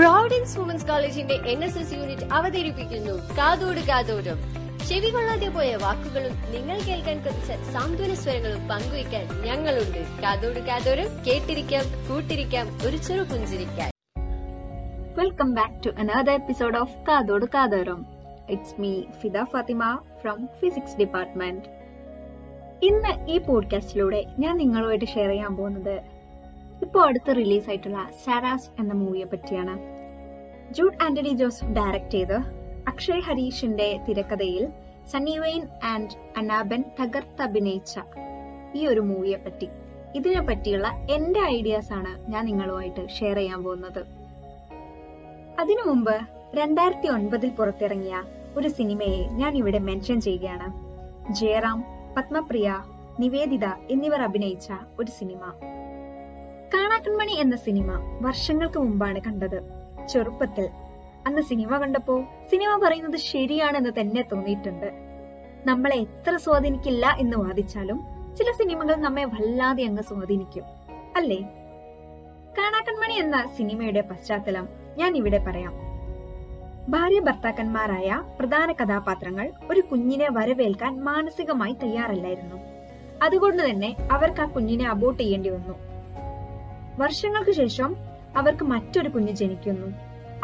Providence women's കോളേജിന്റെ N S S unit അവതരിപ്പിക്കുന്നു. കാതോട് കാതോടും. ചെവി കൊള്ളാതെ പോയ വാക്കുകളും നിങ്ങൾ കേൾക്കാൻ കൊതിച്ച സാന്ത്വന സ്വരങ്ങളും പങ്കുവയ്ക്കാൻ ഞങ്ങളുണ്ട്. കാതോട് കാതോരം കേട്ടിരിക്കാം കൂട്ടിരിക്കാം ഒരു ചെറു പുഞ്ചിരിക്കാൻ. Welcome back to another episode of Kathodu Kathoram it's me Fida Fathima from physics department ഇന്ന് ഈ പോഡ്കാസ്റ്റിലൂടെ ഞാൻ നിങ്ങളുമായിട്ട് ഷെയർ ചെയ്യാൻ പോകുന്നത് ഇപ്പോൾ അടുത്ത് റിലീസ് ആയിട്ടുള്ള സാരാസ് എന്ന മൂവിയെ പറ്റിയാണ്. ജൂഡ് ആന്റണി ജോസഫ് ഡയറക്ട് ചെയ്ത് അക്ഷയ് ഹരീഷിന്റെ തിരക്കഥയിൽ സണ്ണി വെയിൻ ആൻഡ് അനാബൻ തകർത്ത് അഭിനയിച്ച ഈ ഒരു മൂവിയെ പറ്റി. ഇതിനെ പറ്റിയുള്ള എന്റെ ഐഡിയാസ് ആണ് ഞാൻ നിങ്ങളുമായിട്ട് ഷെയർ ചെയ്യാൻ പോകുന്നത്. അതിനു മുമ്പ് രണ്ടായിരത്തി ഒൻപതിൽ പുറത്തിറങ്ങിയ ഒരു സിനിമയെ ഞാൻ ഇവിടെ മെൻഷൻ ചെയ്യുകയാണ്. ജയറാം പത്മപ്രിയ നിവേദിത എന്നിവർ അഭിനയിച്ച ഒരു സിനിമ. കാണാക്കൺമണി എന്ന സിനിമ വർഷങ്ങൾക്ക് മുമ്പാണ് കണ്ടത്. ചെറുപ്പത്തിൽ. അന്ന് സിനിമ കണ്ടപ്പോ സിനിമ പറയുന്നത് ശരിയാണെന്ന് തന്നെ തോന്നിയിട്ടുണ്ട്. നമ്മളെ എത്ര സ്വാധീനിക്കില്ല എന്ന് വാദിച്ചാലും ചില സിനിമകൾ നമ്മെ വല്ലാതെ അങ്ങ് സ്വാധീനിക്കും. അല്ലേ? കാണാക്കൺമണി എന്ന സിനിമയുടെ പശ്ചാത്തലം ഞാൻ ഇവിടെ പറയാം. ഭാര്യ ഭർത്താക്കന്മാരായ പ്രധാന കഥാപാത്രങ്ങൾ ഒരു കുഞ്ഞിനെ വരവേൽക്കാൻ മാനസികമായി തയ്യാറല്ലായിരുന്നു. അതുകൊണ്ട് തന്നെ അവർക്ക് ആ കുഞ്ഞിനെ അബോട്ട് ചെയ്യേണ്ടി വന്നു. വർഷങ്ങൾക്ക് ശേഷം അവർക്ക് മറ്റൊരു കുഞ്ഞ് ജനിക്കുന്നു.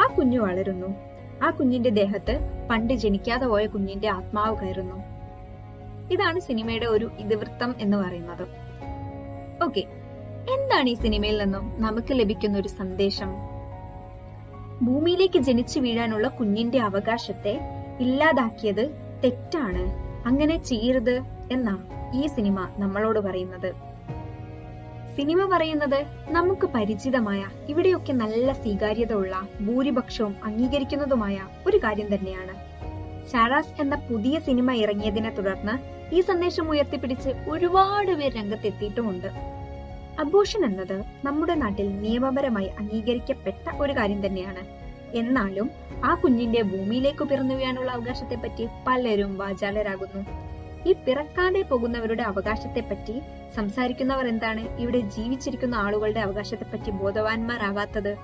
ആ കുഞ്ഞു വളരുന്നു. ആ കുഞ്ഞിന്റെ ദേഹത്ത് പണ്ട് ജനിക്കാതെ പോയ കുഞ്ഞിന്റെ ആത്മാവ് കയറുന്നു. ഇതാണ് സിനിമയുടെ ഒരു ഇതിവൃത്തം എന്ന് പറയുന്നത്. ഓക്കെ എന്താണ് ഈ സിനിമയിൽ നിന്നും നമുക്ക് ലഭിക്കുന്ന ഒരു സന്ദേശം? ഭൂമിയിലേക്ക് ജനിച്ചു വീഴാനുള്ള കുഞ്ഞിന്റെ അവകാശത്തെ ഇല്ലാതാക്കിയത് തെറ്റാണ്. അങ്ങനെ ചെയ്യരുത് എന്നാണ് ഈ സിനിമ നമ്മളോട് പറയുന്നത്. സിനിമ പറയുന്നത് നമുക്ക് പരിചിതമായ ഇവിടെയൊക്കെ നല്ല സ്വീകാര്യത ഉള്ള ഭൂരിപക്ഷവും അംഗീകരിക്കുന്നതുമായ ഒരു കാര്യം തന്നെയാണ്. ഷാറാസ് എന്ന പുതിയ സിനിമ ഇറങ്ങിയതിനെ തുടർന്ന് ഈ സന്ദേശം ഉയർത്തിപ്പിടിച്ച് ഒരുപാട് പേർ രംഗത്തെത്തിയിട്ടുമുണ്ട്. അബോഷൻ എന്നത് നമ്മുടെ നാട്ടിൽ നിയമപരമായി അംഗീകരിക്കപ്പെട്ട ഒരു കാര്യം തന്നെയാണ്. എന്നാലും ആ കുഞ്ഞിന്റെ ഭൂമിയിലേക്ക് പിറന്നു വീഴാനുള്ള അവകാശത്തെ പറ്റി പലരും വാചാലരാകുന്നു. ഈ പിറക്കാതെ പോകുന്നവരുടെ അവകാശത്തെ പറ്റി സംസാരിക്കുന്നവർ എന്താണ്? ഇവിടെ ജീവിച്ചിരിക്കുന്ന ആളുകളുടെ അവകാശത്തെ പറ്റി ബോധവാന്മാരാകാത്തത്?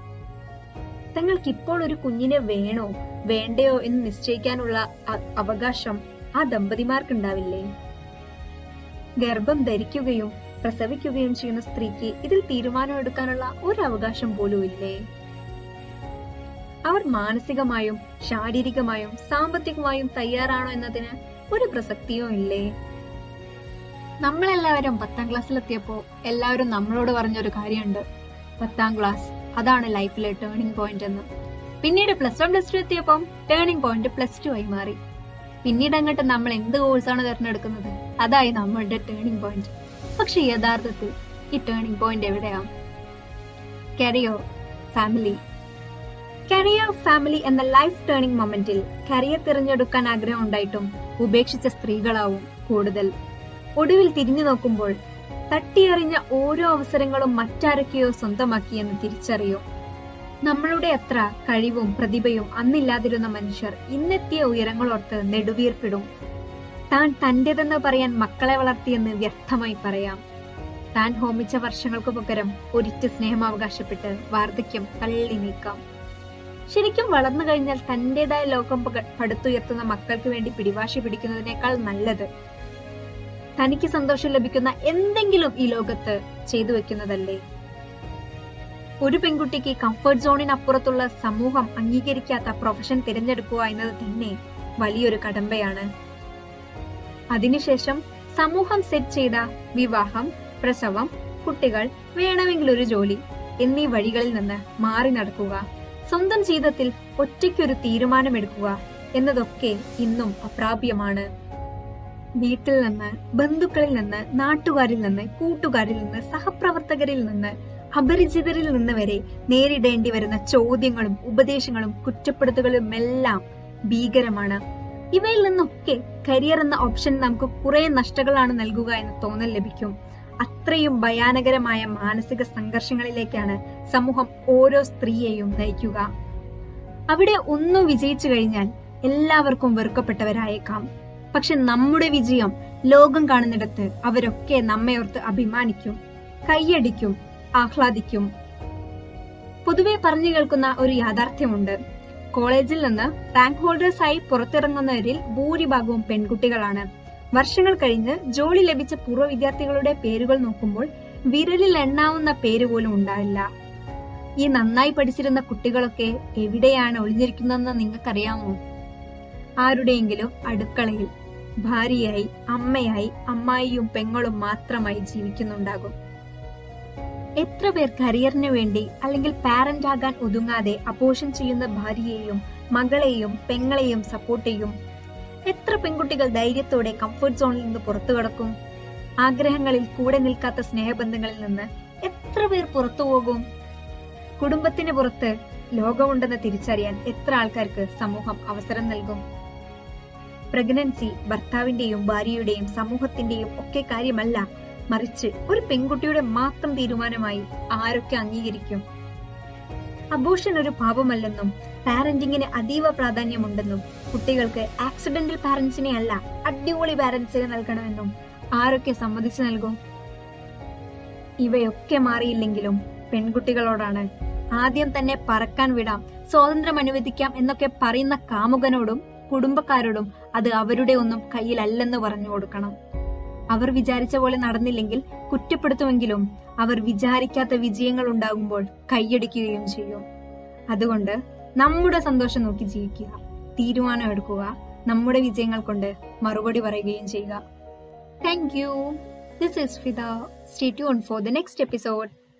തങ്ങൾക്ക് ഇപ്പോൾ ഒരു കുഞ്ഞിനെ വേണോ? വേണ്ടയോ എന്ന് നിശ്ചയിക്കാനുള്ള അവകാശം ആ ദമ്പതിമാർക്കുണ്ടാവില്ലേ? ഗർഭം ധരിക്കുകയും പ്രസവിക്കുകയും ചെയ്യുന്ന സ്ത്രീക്ക് ഇതിൽ തീരുമാനമെടുക്കാനുള്ള ഒരു അവകാശം പോലും ഇല്ലേ? അവർ മാനസികമായും ശാരീരികമായും സാമ്പത്തികമായും തയ്യാറാണോ എന്നതിന് ഒരു പ്രസക്തിയോ ഇല്ലേ? നമ്മളെല്ലാവരും പത്താം ക്ലാസ്സിലെത്തിയപ്പോ എല്ലാവരും നമ്മളോട് പറഞ്ഞൊരു കാര്യമുണ്ട്. പത്താം ക്ലാസ് അതാണ് ലൈഫിലെ ടേണിംഗ് പോയിന്റ് എന്ന്. പിന്നീട് പ്ലസ് വൺ പ്ലസ് ടു എത്തിയപ്പം ടേണിംഗ് പോയിന്റ് പ്ലസ് ടു ആയി മാറി. പിന്നീട് അങ്ങോട്ട് നമ്മൾ എന്ത് കോഴ്സാണ് തിരഞ്ഞെടുക്കുന്നത്? അതായി നമ്മളുടെ ടേണിംഗ് പോയിന്റ് പക്ഷെ യഥാർത്ഥത്തിൽ ഈ ടേണിംഗ് പോയിന്റ് എവിടെയാണ് കരിയർ ഫാമിലി കരിയർ ഫാമിലി എന്ന ലൈഫ് ടേണിംഗ് മൊമെന്റിൽ കരിയർ തിരഞ്ഞെടുക്കാൻ ആഗ്രഹം ഉണ്ടായിട്ടും ഉപേക്ഷിച്ച സ്ത്രീകളാവും കൂടുതൽ. ഒടുവിൽ തിരിഞ്ഞു നോക്കുമ്പോൾ തട്ടിയെറിഞ്ഞ ഓരോ അവസരങ്ങളും മറ്റാരൊക്കെയോ സ്വന്തമാക്കിയെന്ന് തിരിച്ചറിയും? നമ്മളുടെ അത്ര കഴിവും പ്രതിഭയും അന്നില്ലാതിരുന്ന മനുഷ്യർ ഇന്നെത്തിയ ഉയരങ്ങളോർത്ത് നെടുവീർപ്പിടും. താൻ തന്റേതെന്ന് പറയാൻ മക്കളെ വളർത്തിയെന്ന് വ്യക്തമായി പറയാം. താൻ ഹോമിച്ച വർഷങ്ങൾക്കു പകരം ഒരിറ്റ് സ്നേഹം അവകാശപ്പെട്ട് വാർദ്ധക്യം തള്ളി നീക്കാം. ശരിക്കും വളർന്നു കഴിഞ്ഞാൽ തന്റേതായ ലോകം പടുത്തുയർത്തുന്ന മക്കൾക്ക് വേണ്ടി പിടിവാശി പിടിക്കുന്നതിനേക്കാൾ നല്ലത്. തനിക്ക് സന്തോഷം ലഭിക്കുന്ന എന്തെങ്കിലും ഈ ലോകത്ത് ചെയ്തു വെക്കുന്നതല്ലേ? ഒരു പെൺകുട്ടിക്ക് കംഫർട്ട് സോണിനപ്പുറത്തുള്ള സമൂഹം അംഗീകരിക്കാത്ത പ്രൊഫഷൻ തിരഞ്ഞെടുക്കുക എന്നത് തന്നെ വലിയൊരു കടമ്പയാണ്. അതിനുശേഷം സമൂഹം സെറ്റ് ചെയ്ത വിവാഹം പ്രസവം കുട്ടികൾ വേണമെങ്കിൽ ഒരു ജോലി എന്നീ വഴികളിൽ നിന്ന് മാറി നടക്കുക. സ്വന്തം ജീവിതത്തിൽ ഒറ്റയ്ക്കൊരു തീരുമാനമെടുക്കുക എന്നതൊക്കെ ഇന്നും അപ്രാപ്യമാണ്. വീട്ടിൽ നിന്ന് ബന്ധുക്കളിൽ നിന്ന് നാട്ടുകാരിൽ നിന്ന് കൂട്ടുകാരിൽ നിന്ന് സഹപ്രവർത്തകരിൽ നിന്ന് അപരിചിതരിൽ നിന്ന് വരെ നേരിടേണ്ടി വരുന്ന ചോദ്യങ്ങളും ഉപദേശങ്ങളും കുറ്റപ്പെടുത്തലുകളും എല്ലാം ഭീകരമാണ്. ഇവയിൽ നിന്നൊക്കെ കരിയർ എന്ന ഓപ്ഷൻ നമുക്ക് കുറെ നഷ്ടങ്ങളാണ് നൽകുക എന്ന് തോന്നൽ ലഭിക്കും. അത്രയും ഭയാനകരമായ മാനസിക സംഘർഷങ്ങളിലേക്കാണ് സമൂഹം ഓരോ സ്ത്രീയെയും നയിക്കുക. അവിടെ ഒന്നു വിജയിച്ചു കഴിഞ്ഞാൽ എല്ലാവർക്കും വെറുക്കപ്പെട്ടവരായേക്കാം. പക്ഷെ നമ്മുടെ വിജയം ലോകം കാണുന്നിടത്ത് അവരൊക്കെ നമ്മയോർത്ത് അഭിമാനിക്കും കൈയടിക്കും ആഹ്ലാദിക്കും. പൊതുവെ പറഞ്ഞു കേൾക്കുന്ന ഒരു യാഥാർത്ഥ്യമുണ്ട്. കോളേജിൽ നിന്ന് റാങ്ക് ഹോൾഡേഴ്സായി പുറത്തിറങ്ങുന്നവരിൽ ഭൂരിഭാഗവും പെൺകുട്ടികളാണ്. വർഷങ്ങൾ കഴിഞ്ഞ് ജോലി ലഭിച്ച പൂർവ വിദ്യാർത്ഥികളുടെ പേരുകൾ നോക്കുമ്പോൾ വിരലിൽ എണ്ണാവുന്ന പേര് പോലും ഉണ്ടാവില്ല. ഈ നന്നായി പഠിച്ചിരുന്ന കുട്ടികളൊക്കെ എവിടെയാണ് ഒളിഞ്ഞിരിക്കുന്നതെന്ന് നിങ്ങൾക്കറിയാമോ? ആരുടെയെങ്കിലും അടുക്കളയിൽ ഭാര്യയായി അമ്മയായി അമ്മായിയും പെങ്ങളും മാത്രമായി ജീവിക്കുന്നുണ്ടാകും. എത്ര പേർ കരിയറിന് വേണ്ടി അല്ലെങ്കിൽ പാരന്റ് ആകാൻ ഒതുങ്ങാതെ അപോഷൻ ചെയ്യുന്ന ഭാര്യയെയും മകളെയും പെങ്ങളെയും സപ്പോർട്ട് ചെയ്യും. എത്ര പെൺകുട്ടികൾ ധൈര്യത്തോടെ കംഫർട്ട് സോണിൽ നിന്ന് പുറത്തു കടക്കും? ആഗ്രഹങ്ങളിൽ കൂടെ നിൽക്കാത്ത സ്നേഹബന്ധങ്ങളിൽ നിന്ന് എത്ര പേർ പുറത്തു പോകും? കുടുംബത്തിന് പുറത്ത് ലോകമുണ്ടെന്ന് തിരിച്ചറിയാൻ എത്ര ആൾക്കാർക്ക് സമൂഹം അവസരം നൽകും? പ്രഗ്നൻസി ഭർത്താവിന്റെയും ഭാര്യയുടെയും സമൂഹത്തിന്റെയും ഒക്കെ കാര്യമല്ല മറിച്ച് ഒരു പെൺകുട്ടിയുടെ മാത്രം തീരുമാനമായി ആരൊക്കെ അംഗീകരിക്കും? അബോഷൻ ഒരു പാപമല്ലെന്നും പാരന്റിങ്ങിന് അതീവ പ്രാധാന്യമുണ്ടെന്നും കുട്ടികൾക്ക് ആക്സിഡന്റൽ പാരന്റ്സിനെ അല്ല അടിപൊളി പാരന്റ്സിനെ നൽകണമെന്നും ആരൊക്കെ സമ്മതിച്ചു നൽകും? ഇവയൊക്കെ മാറിയില്ലെങ്കിലും പെൺകുട്ടികളോടാണ് ആദ്യം തന്നെ പറക്കാൻ വിടാം സ്വാതന്ത്ര്യം അനുവദിക്കാം എന്നൊക്കെ പറയുന്ന കാമുകനോടും കുടുംബക്കാരോടും അത് അവരുടെ ഒന്നും കയ്യിലല്ലെന്ന് പറഞ്ഞു കൊടുക്കണം. അവർ വിചാരിച്ച പോലെ നടന്നില്ലെങ്കിൽ കുറ്റപ്പെടുത്തുമെങ്കിലും അവർ വിചാരിക്കാത്ത വിജയങ്ങൾ ഉണ്ടാകുമ്പോൾ കൈയടിക്കുകയും ചെയ്യും. അതുകൊണ്ട് നമ്മുടെ സന്തോഷം നോക്കി ജീവിക്കുക തീരുമാനം എടുക്കുക നമ്മുടെ വിജയങ്ങൾ കൊണ്ട് മറുപടി പറയുകയും ചെയ്യുക. Thank you this is Fida stay tune for the next episode